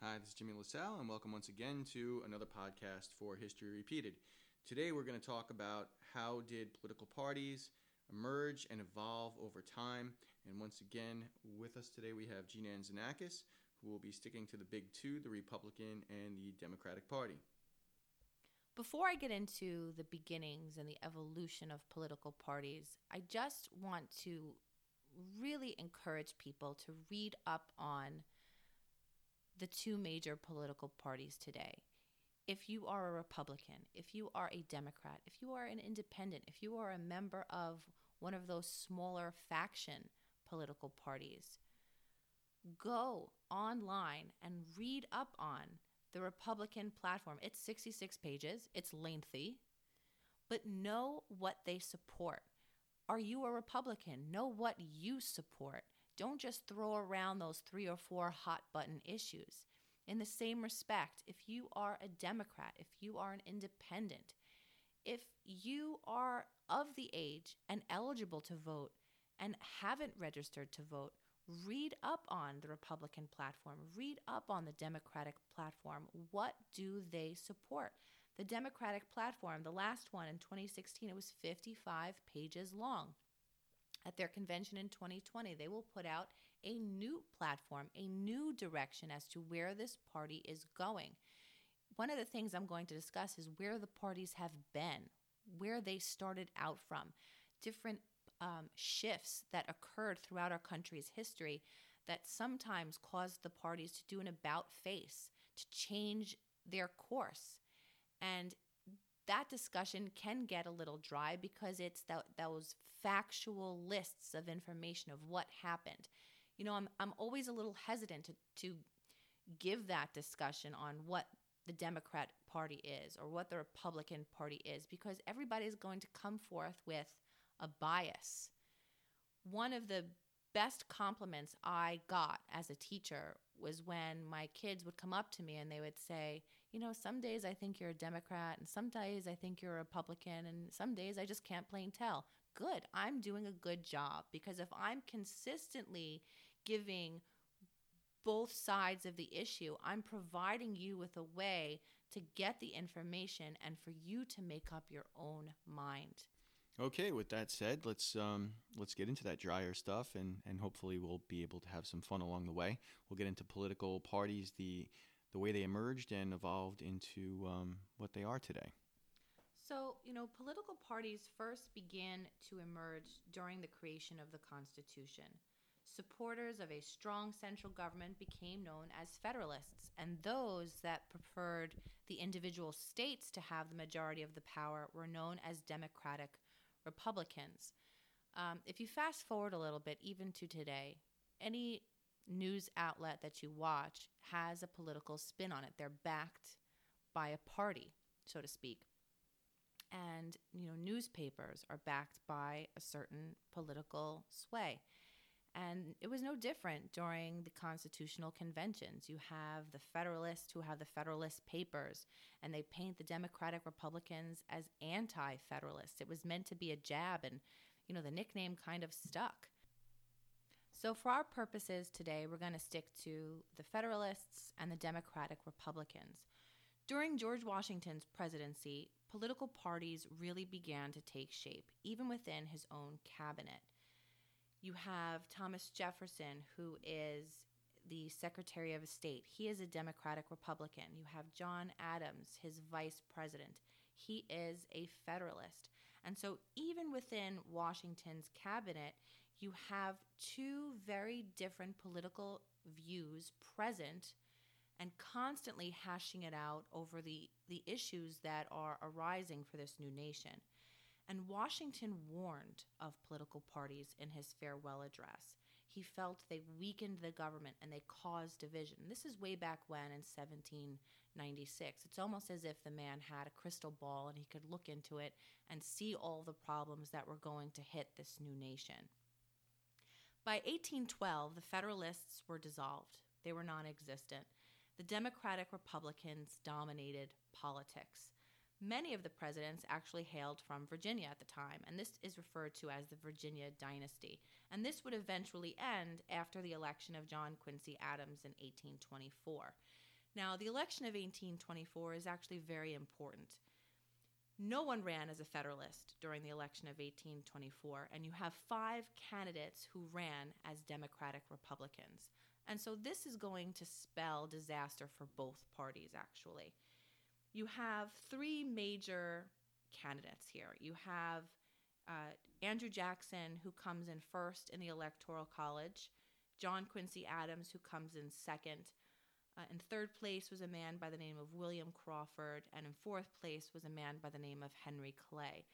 Hi, this is Jimmy LaSalle, and welcome once again to another podcast for History Repeated. Today we're going to talk about how did political parties emerge and evolve over time. And once again, with us today we have Gina Anzanakis, who will be sticking to the big two, the Republican and the Democratic Party. Before I get into the beginnings and the evolution of political parties, I just want to really encourage people to read up on the two major political parties today. If you are a Republican, if you are a Democrat, if you are an independent, if you are a member of one of those smaller faction political parties, go online and read up on the Republican platform. It's 66 pages, it's lengthy, but know what they support. Are you a Republican? Know what you support. Don't just throw around those three or four hot button issues. In the same respect, if you are a Democrat, if you are an independent, if you are of the age and eligible to vote and haven't registered to vote, read up on the Republican platform, read up on the Democratic platform. What do they support? The Democratic platform, the last one in 2016, it was 55 pages long at their convention in 2020, they will put out a new platform, a new direction as to where this party is going. One of the things I'm going to discuss is where the parties have been, where they started out from, different um, shifts that occurred throughout our country's history that sometimes caused the parties to do an about face, to change their course. And that discussion can get a little dry because it's that, those factual lists of information of what happened. You know, I'm, I'm always a little hesitant to, to give that discussion on what the Democrat Party is or what the Republican Party is because everybody's going to come forth with a bias. One of the best compliments I got as a teacher was when my kids would come up to me and they would say, You know, some days I think you're a Democrat, and some days I think you're a Republican, and some days I just can't plain tell. Good. I'm doing a good job because if I'm consistently giving both sides of the issue, I'm providing you with a way to get the information and for you to make up your own mind. Okay, with that said, let's um, let's get into that drier stuff, and, and hopefully we'll be able to have some fun along the way. We'll get into political parties, the the way they emerged and evolved into um, what they are today. So, you know, political parties first began to emerge during the creation of the Constitution. Supporters of a strong central government became known as Federalists, and those that preferred the individual states to have the majority of the power were known as Democratic Republicans. Um, if you fast forward a little bit, even to today, any news outlet that you watch has a political spin on it. They're backed by a party, so to speak. And, you know, newspapers are backed by a certain political sway. And it was no different during the constitutional conventions. You have the Federalists who have the Federalist Papers, and they paint the Democratic Republicans as anti Federalists. It was meant to be a jab, and, you know, the nickname kind of stuck. So, for our purposes today, we're going to stick to the Federalists and the Democratic Republicans. During George Washington's presidency, political parties really began to take shape, even within his own cabinet. You have Thomas Jefferson, who is the Secretary of State. He is a Democratic Republican. You have John Adams, his vice president. He is a Federalist. And so, even within Washington's cabinet, you have two very different political views present and constantly hashing it out over the, the issues that are arising for this new nation. And Washington warned of political parties in his farewell address. He felt they weakened the government and they caused division. This is way back when in 1796. It's almost as if the man had a crystal ball and he could look into it and see all the problems that were going to hit this new nation. By 1812, the Federalists were dissolved, they were non existent. The Democratic Republicans dominated politics. Many of the presidents actually hailed from Virginia at the time, and this is referred to as the Virginia dynasty. And this would eventually end after the election of John Quincy Adams in 1824. Now, the election of 1824 is actually very important. No one ran as a Federalist during the election of 1824, and you have five candidates who ran as Democratic Republicans. And so this is going to spell disaster for both parties, actually. You have three major candidates here. You have uh, Andrew Jackson, who comes in first in the Electoral College, John Quincy Adams, who comes in second. Uh, in third place was a man by the name of William Crawford, and in fourth place was a man by the name of Henry Clay.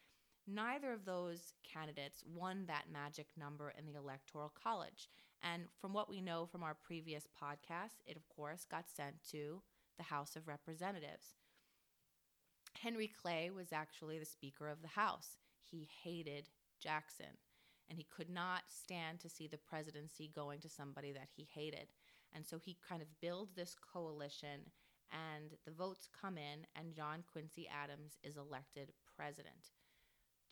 Neither of those candidates won that magic number in the Electoral College. And from what we know from our previous podcast, it of course got sent to the House of Representatives. Henry Clay was actually the Speaker of the House. He hated Jackson, and he could not stand to see the presidency going to somebody that he hated. And so he kind of builds this coalition, and the votes come in, and John Quincy Adams is elected president.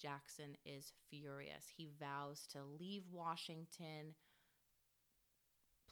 Jackson is furious. He vows to leave Washington,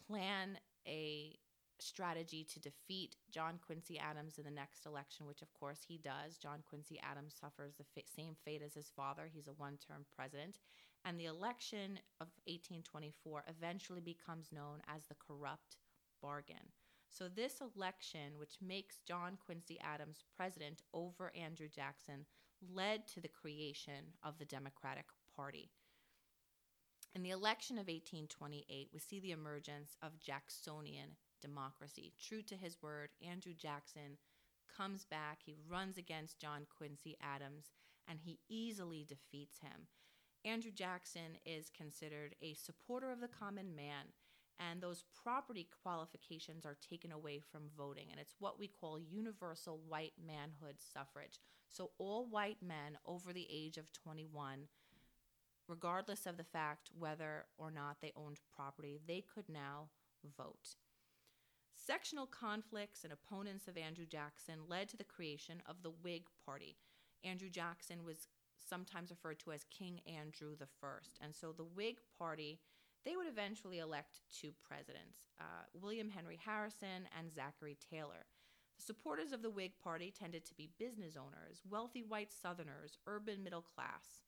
plan a strategy to defeat John Quincy Adams in the next election, which of course he does. John Quincy Adams suffers the same fate as his father. He's a one term president. And the election of 1824 eventually becomes known as the corrupt bargain. So, this election, which makes John Quincy Adams president over Andrew Jackson, led to the creation of the Democratic Party. In the election of 1828, we see the emergence of Jacksonian democracy. True to his word, Andrew Jackson comes back, he runs against John Quincy Adams, and he easily defeats him. Andrew Jackson is considered a supporter of the common man, and those property qualifications are taken away from voting, and it's what we call universal white manhood suffrage. So, all white men over the age of 21 regardless of the fact whether or not they owned property, they could now vote. Sectional conflicts and opponents of Andrew Jackson led to the creation of the Whig Party. Andrew Jackson was sometimes referred to as King Andrew I. And so the Whig Party, they would eventually elect two presidents uh, William Henry Harrison and Zachary Taylor. The supporters of the Whig Party tended to be business owners, wealthy white Southerners, urban middle class.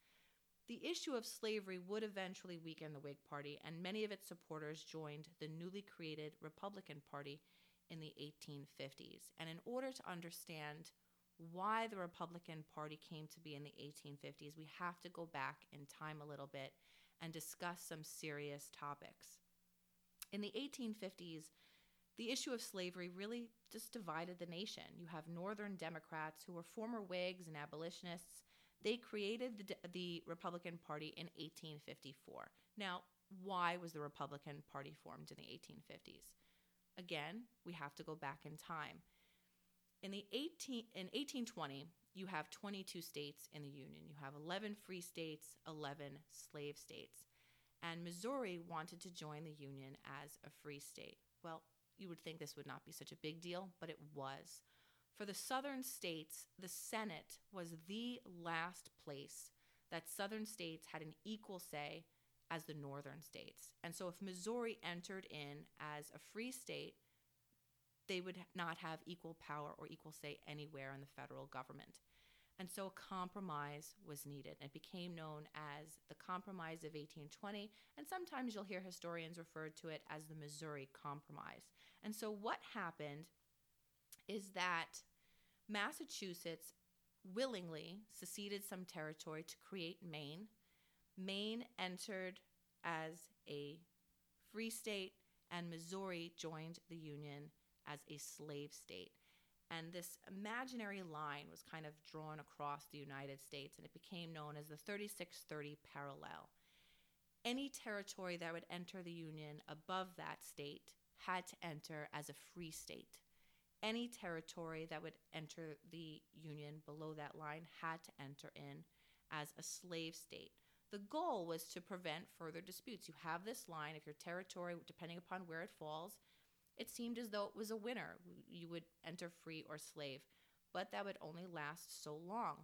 The issue of slavery would eventually weaken the Whig Party, and many of its supporters joined the newly created Republican Party in the 1850s. And in order to understand why the Republican Party came to be in the 1850s, we have to go back in time a little bit and discuss some serious topics. In the 1850s, the issue of slavery really just divided the nation. You have Northern Democrats who were former Whigs and abolitionists they created the, the Republican Party in 1854. Now, why was the Republican Party formed in the 1850s? Again, we have to go back in time. In the 18 in 1820, you have 22 states in the Union. You have 11 free states, 11 slave states. And Missouri wanted to join the Union as a free state. Well, you would think this would not be such a big deal, but it was. For the southern states, the Senate was the last place that southern states had an equal say as the northern states. And so if Missouri entered in as a free state, they would not have equal power or equal say anywhere in the federal government. And so a compromise was needed. It became known as the Compromise of 1820, and sometimes you'll hear historians refer to it as the Missouri Compromise. And so what happened is that Massachusetts willingly seceded some territory to create Maine. Maine entered as a free state, and Missouri joined the Union as a slave state. And this imaginary line was kind of drawn across the United States, and it became known as the 3630 parallel. Any territory that would enter the Union above that state had to enter as a free state any territory that would enter the Union below that line had to enter in as a slave state. The goal was to prevent further disputes. You have this line, if your territory, depending upon where it falls, it seemed as though it was a winner. You would enter free or slave, but that would only last so long.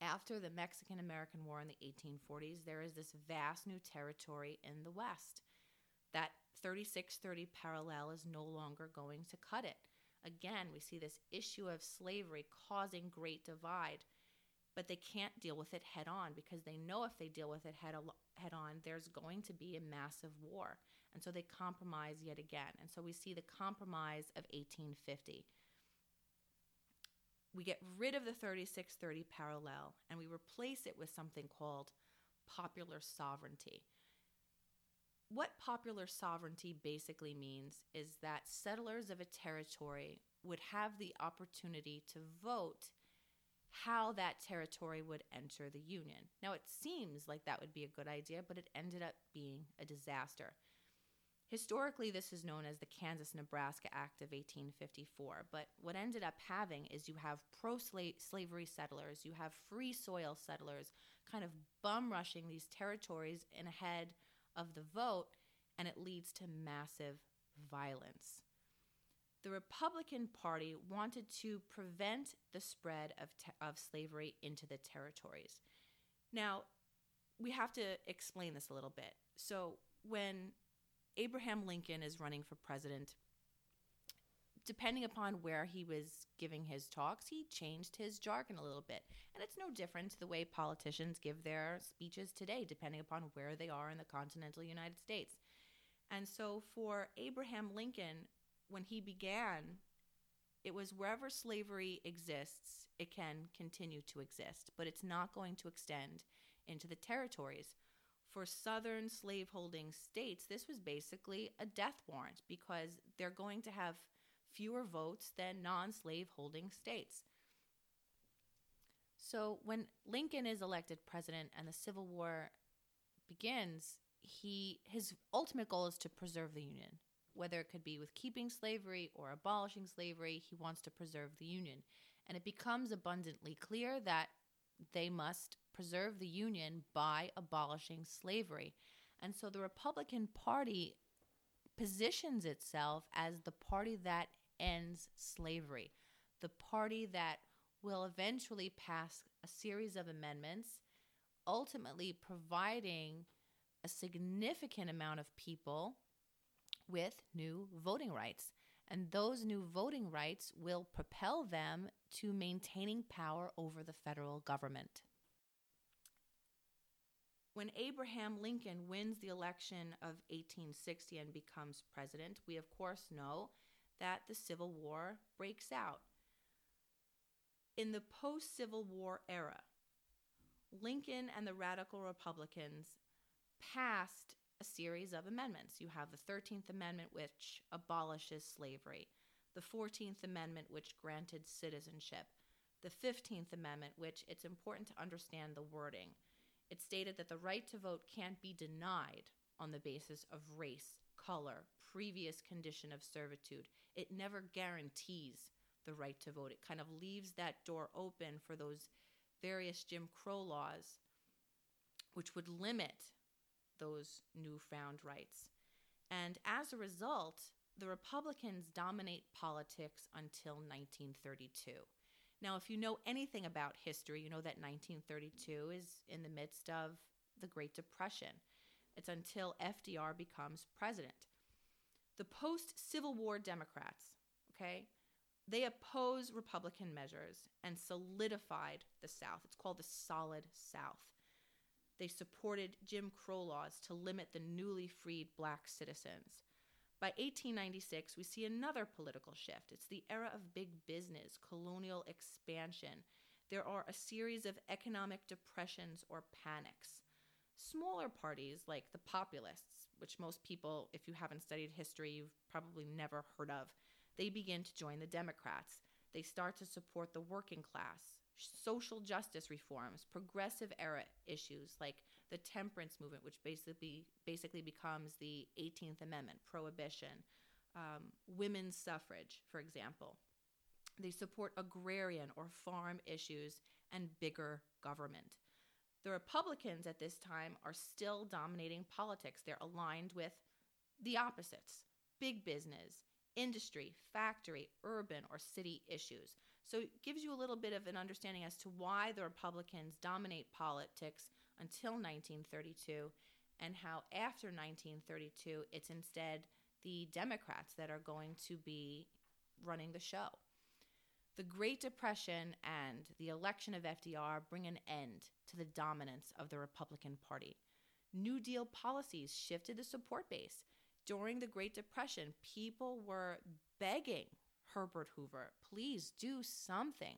After the Mexican American War in the 1840s, there is this vast new territory in the West. That 3630 parallel is no longer going to cut it. Again, we see this issue of slavery causing great divide, but they can't deal with it head on because they know if they deal with it head, head on, there's going to be a massive war. And so they compromise yet again. And so we see the compromise of 1850. We get rid of the 3630 parallel and we replace it with something called popular sovereignty. What popular sovereignty basically means is that settlers of a territory would have the opportunity to vote how that territory would enter the Union. Now, it seems like that would be a good idea, but it ended up being a disaster. Historically, this is known as the Kansas Nebraska Act of 1854. But what ended up having is you have pro slavery settlers, you have free soil settlers kind of bum rushing these territories in ahead of the vote, and it leads to massive violence. The Republican Party wanted to prevent the spread of, te- of slavery into the territories. Now, we have to explain this a little bit. So, when Abraham Lincoln is running for president. Depending upon where he was giving his talks, he changed his jargon a little bit. And it's no different to the way politicians give their speeches today, depending upon where they are in the continental United States. And so for Abraham Lincoln, when he began, it was wherever slavery exists, it can continue to exist, but it's not going to extend into the territories for southern slaveholding states, this was basically a death warrant because they're going to have fewer votes than non slaveholding states. So when Lincoln is elected president and the Civil War begins, he his ultimate goal is to preserve the Union. Whether it could be with keeping slavery or abolishing slavery, he wants to preserve the Union. And it becomes abundantly clear that they must preserve the Union by abolishing slavery. And so the Republican Party positions itself as the party that ends slavery, the party that will eventually pass a series of amendments, ultimately providing a significant amount of people with new voting rights. And those new voting rights will propel them to maintaining power over the federal government. When Abraham Lincoln wins the election of 1860 and becomes president, we of course know that the Civil War breaks out. In the post Civil War era, Lincoln and the radical Republicans passed a series of amendments. You have the 13th Amendment, which abolishes slavery, the 14th Amendment, which granted citizenship, the 15th Amendment, which it's important to understand the wording it stated that the right to vote can't be denied on the basis of race, color, previous condition of servitude. It never guarantees the right to vote. It kind of leaves that door open for those various Jim Crow laws, which would limit those newfound rights. And as a result, the Republicans dominate politics until 1932. Now, if you know anything about history, you know that 1932 is in the midst of the Great Depression. It's until FDR becomes president. The post Civil War Democrats, okay, they opposed Republican measures and solidified the South. It's called the Solid South. They supported Jim Crow laws to limit the newly freed black citizens. By 1896, we see another political shift. It's the era of big business, colonial expansion. There are a series of economic depressions or panics. Smaller parties like the populists, which most people, if you haven't studied history, you've probably never heard of, they begin to join the Democrats. They start to support the working class, social justice reforms, progressive era issues like the temperance movement, which basically basically becomes the 18th Amendment, prohibition, um, women's suffrage, for example. They support agrarian or farm issues and bigger government. The Republicans at this time are still dominating politics. They're aligned with the opposites big business, industry, factory, urban, or city issues. So it gives you a little bit of an understanding as to why the Republicans dominate politics until 1932 and how after 1932 it's instead the Democrats that are going to be running the show. The Great Depression and the election of FDR bring an end to the dominance of the Republican Party. New Deal policies shifted the support base. During the Great Depression, people were begging Herbert Hoover, please do something.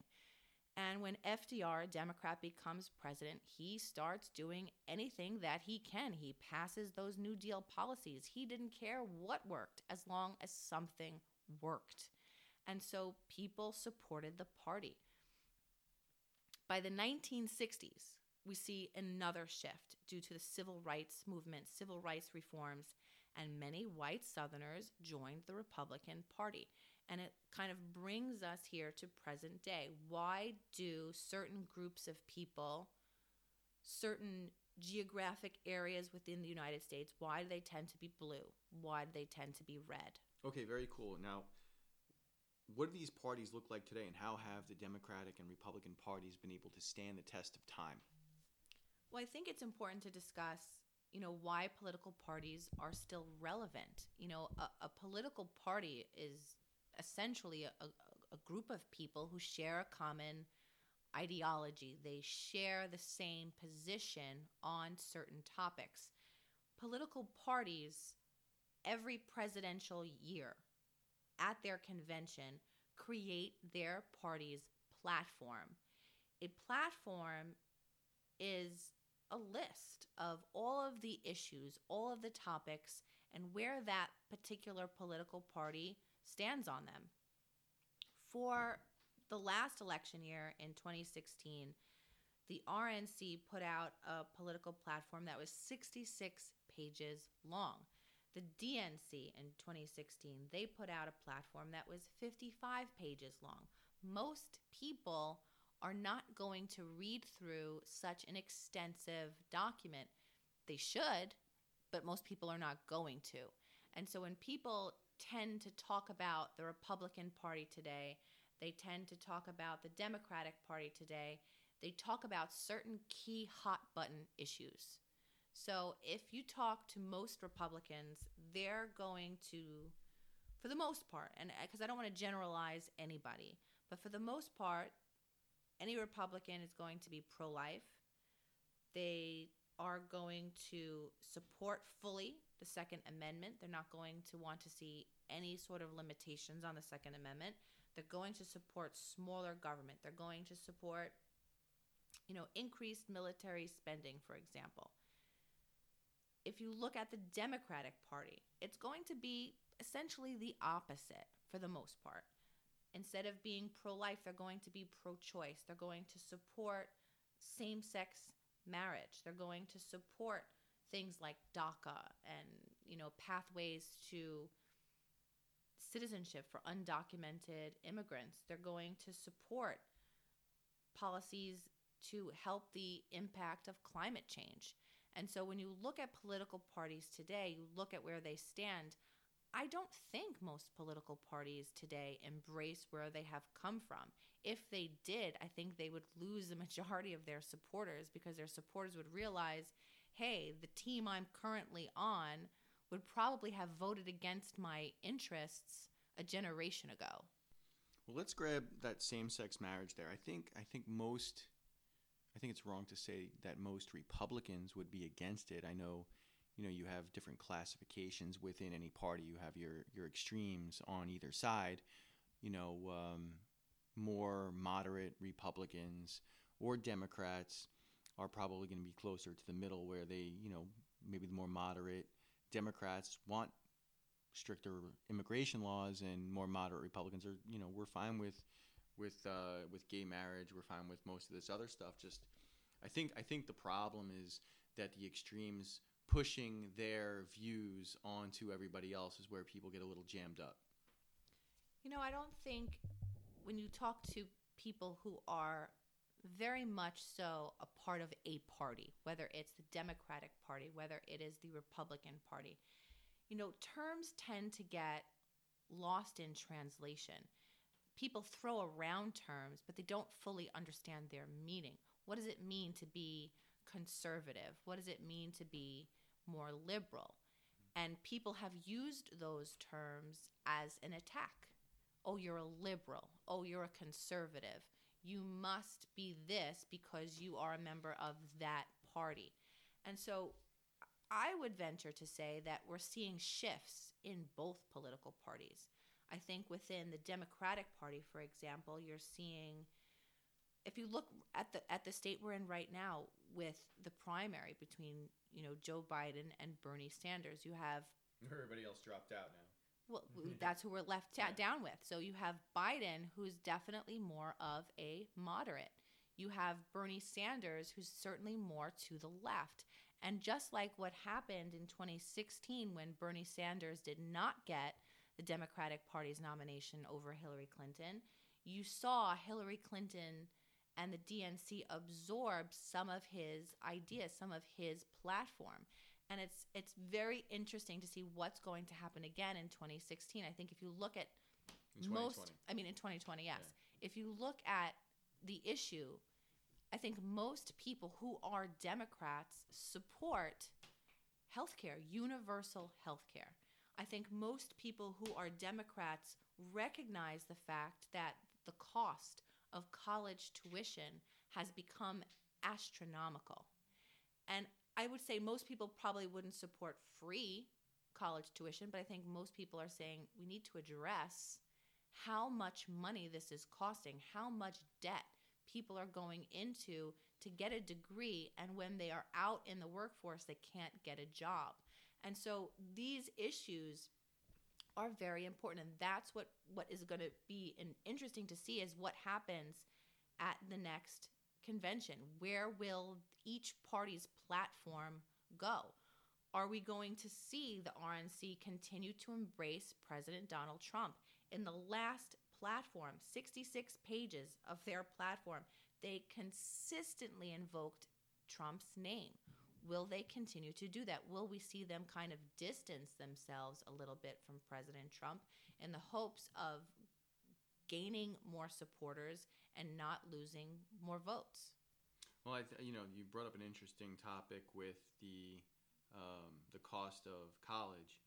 And when FDR, a Democrat, becomes president, he starts doing anything that he can. He passes those New Deal policies. He didn't care what worked as long as something worked. And so people supported the party. By the 1960s, we see another shift due to the civil rights movement, civil rights reforms, and many white Southerners joined the Republican Party. And it kind of brings us here to present day. Why do certain groups of people, certain geographic areas within the United States, why do they tend to be blue? Why do they tend to be red? Okay, very cool. Now, what do these parties look like today, and how have the Democratic and Republican parties been able to stand the test of time? Well, I think it's important to discuss, you know, why political parties are still relevant. You know, a, a political party is essentially a, a, a group of people who share a common ideology. They share the same position on certain topics. Political parties, every presidential year, at their convention, create their party's platform. A platform is a list of all of the issues, all of the topics, and where that particular political party stands on them. For the last election year in 2016, the RNC put out a political platform that was 66 pages long. The DNC in 2016, they put out a platform that was 55 pages long. Most people are not going to read through such an extensive document. They should, but most people are not going to. And so when people tend to talk about the Republican Party today, they tend to talk about the Democratic Party today, they talk about certain key hot button issues. So if you talk to most Republicans, they're going to, for the most part, and uh, because I don't want to generalize anybody, but for the most part, any Republican is going to be pro life. They are going to support fully the Second Amendment. They're not going to want to see any sort of limitations on the Second Amendment. They're going to support smaller government. They're going to support, you know, increased military spending, for example. If you look at the Democratic Party, it's going to be essentially the opposite for the most part. Instead of being pro life, they're going to be pro choice. They're going to support same sex marriage. They're going to support things like DACA and, you know, pathways to citizenship for undocumented immigrants. They're going to support policies to help the impact of climate change. And so when you look at political parties today, you look at where they stand. I don't think most political parties today embrace where they have come from. If they did, I think they would lose the majority of their supporters because their supporters would realize hey, the team I'm currently on would probably have voted against my interests a generation ago. Well, let's grab that same-sex marriage there. I think I think most I think it's wrong to say that most Republicans would be against it. I know, you know, you have different classifications within any party. You have your your extremes on either side. You know, um, more moderate Republicans or Democrats are probably going to be closer to the middle, where they, you know, maybe the more moderate Democrats want stricter immigration laws, and more moderate Republicans are, you know, we're fine with with uh, with gay marriage. We're fine with most of this other stuff. Just, I think I think the problem is that the extremes pushing their views onto everybody else is where people get a little jammed up. You know, I don't think when you talk to people who are very much so a part of a party, whether it's the Democratic Party, whether it is the Republican Party. You know, terms tend to get lost in translation. People throw around terms, but they don't fully understand their meaning. What does it mean to be conservative? What does it mean to be more liberal? And people have used those terms as an attack oh, you're a liberal, oh, you're a conservative. You must be this because you are a member of that party. And so I would venture to say that we're seeing shifts in both political parties. I think within the Democratic Party, for example, you're seeing if you look at the at the state we're in right now with the primary between you know Joe Biden and Bernie Sanders, you have everybody else dropped out now. Well, mm-hmm. that's who we're left ta- down with. So you have Biden, who's definitely more of a moderate. You have Bernie Sanders, who's certainly more to the left. And just like what happened in 2016 when Bernie Sanders did not get the Democratic Party's nomination over Hillary Clinton, you saw Hillary Clinton and the DNC absorb some of his ideas, some of his platform. And it's it's very interesting to see what's going to happen again in 2016. I think if you look at most I mean in 2020, yes. Yeah. If you look at the issue, I think most people who are Democrats support healthcare, universal healthcare. I think most people who are Democrats recognize the fact that the cost of college tuition has become astronomical. And I would say most people probably wouldn't support free college tuition, but I think most people are saying we need to address how much money this is costing, how much debt people are going into to get a degree, and when they are out in the workforce, they can't get a job. And so these issues are very important and that's what what is going to be an, interesting to see is what happens at the next convention. Where will each party's platform go? Are we going to see the RNC continue to embrace President Donald Trump? In the last platform 66 pages of their platform they consistently invoked Trump's name Will they continue to do that? Will we see them kind of distance themselves a little bit from President Trump in the hopes of gaining more supporters and not losing more votes? Well, I th- you know, you brought up an interesting topic with the um, the cost of college,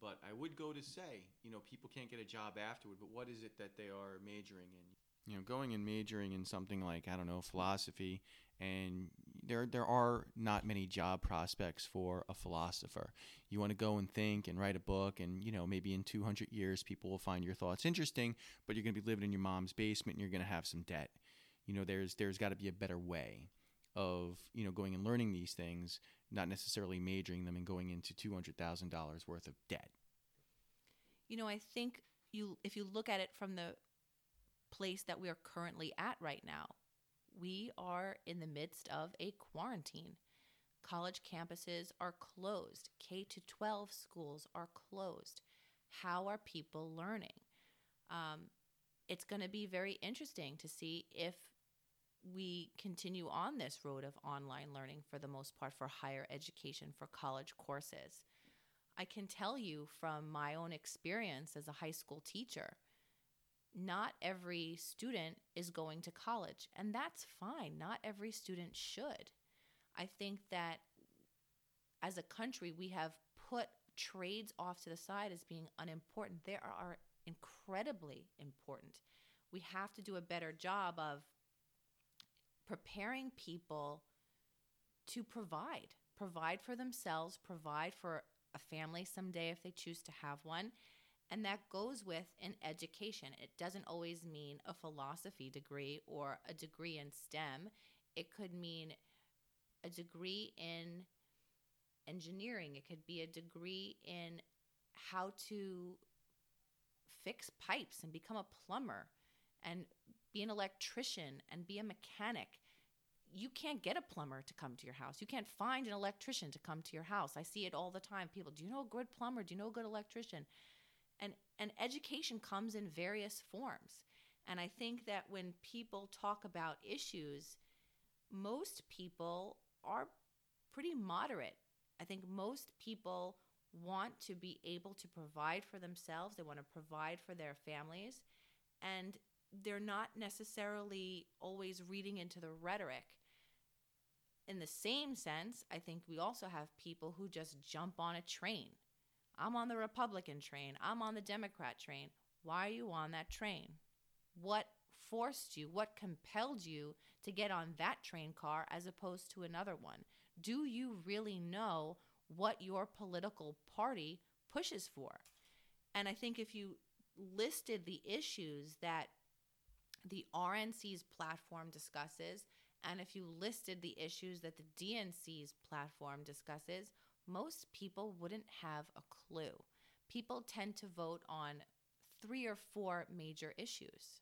but I would go to say, you know, people can't get a job afterward. But what is it that they are majoring in? You know, going and majoring in something like I don't know philosophy, and there there are not many job prospects for a philosopher. You want to go and think and write a book, and you know maybe in 200 years people will find your thoughts interesting, but you're going to be living in your mom's basement and you're going to have some debt. You know, there's there's got to be a better way of you know going and learning these things, not necessarily majoring them and going into two hundred thousand dollars worth of debt. You know, I think you if you look at it from the place that we are currently at right now we are in the midst of a quarantine. College campuses are closed, K to 12 schools are closed. How are people learning? Um, it's going to be very interesting to see if we continue on this road of online learning for the most part for higher education, for college courses. I can tell you from my own experience as a high school teacher not every student is going to college, and that's fine. Not every student should. I think that as a country, we have put trades off to the side as being unimportant. They are incredibly important. We have to do a better job of preparing people to provide, provide for themselves, provide for a family someday if they choose to have one, and that goes with an education. It doesn't always mean a philosophy degree or a degree in STEM. It could mean a degree in engineering. It could be a degree in how to fix pipes and become a plumber and be an electrician and be a mechanic. You can't get a plumber to come to your house. You can't find an electrician to come to your house. I see it all the time. People, do you know a good plumber? Do you know a good electrician? And, education comes in various forms. And I think that when people talk about issues, most people are pretty moderate. I think most people want to be able to provide for themselves, they want to provide for their families, and they're not necessarily always reading into the rhetoric. In the same sense, I think we also have people who just jump on a train I'm on the Republican train. I'm on the Democrat train. Why are you on that train? What forced you, what compelled you to get on that train car as opposed to another one? Do you really know what your political party pushes for? And I think if you listed the issues that the RNC's platform discusses, and if you listed the issues that the DNC's platform discusses, most people wouldn't have a clue. People tend to vote on three or four major issues.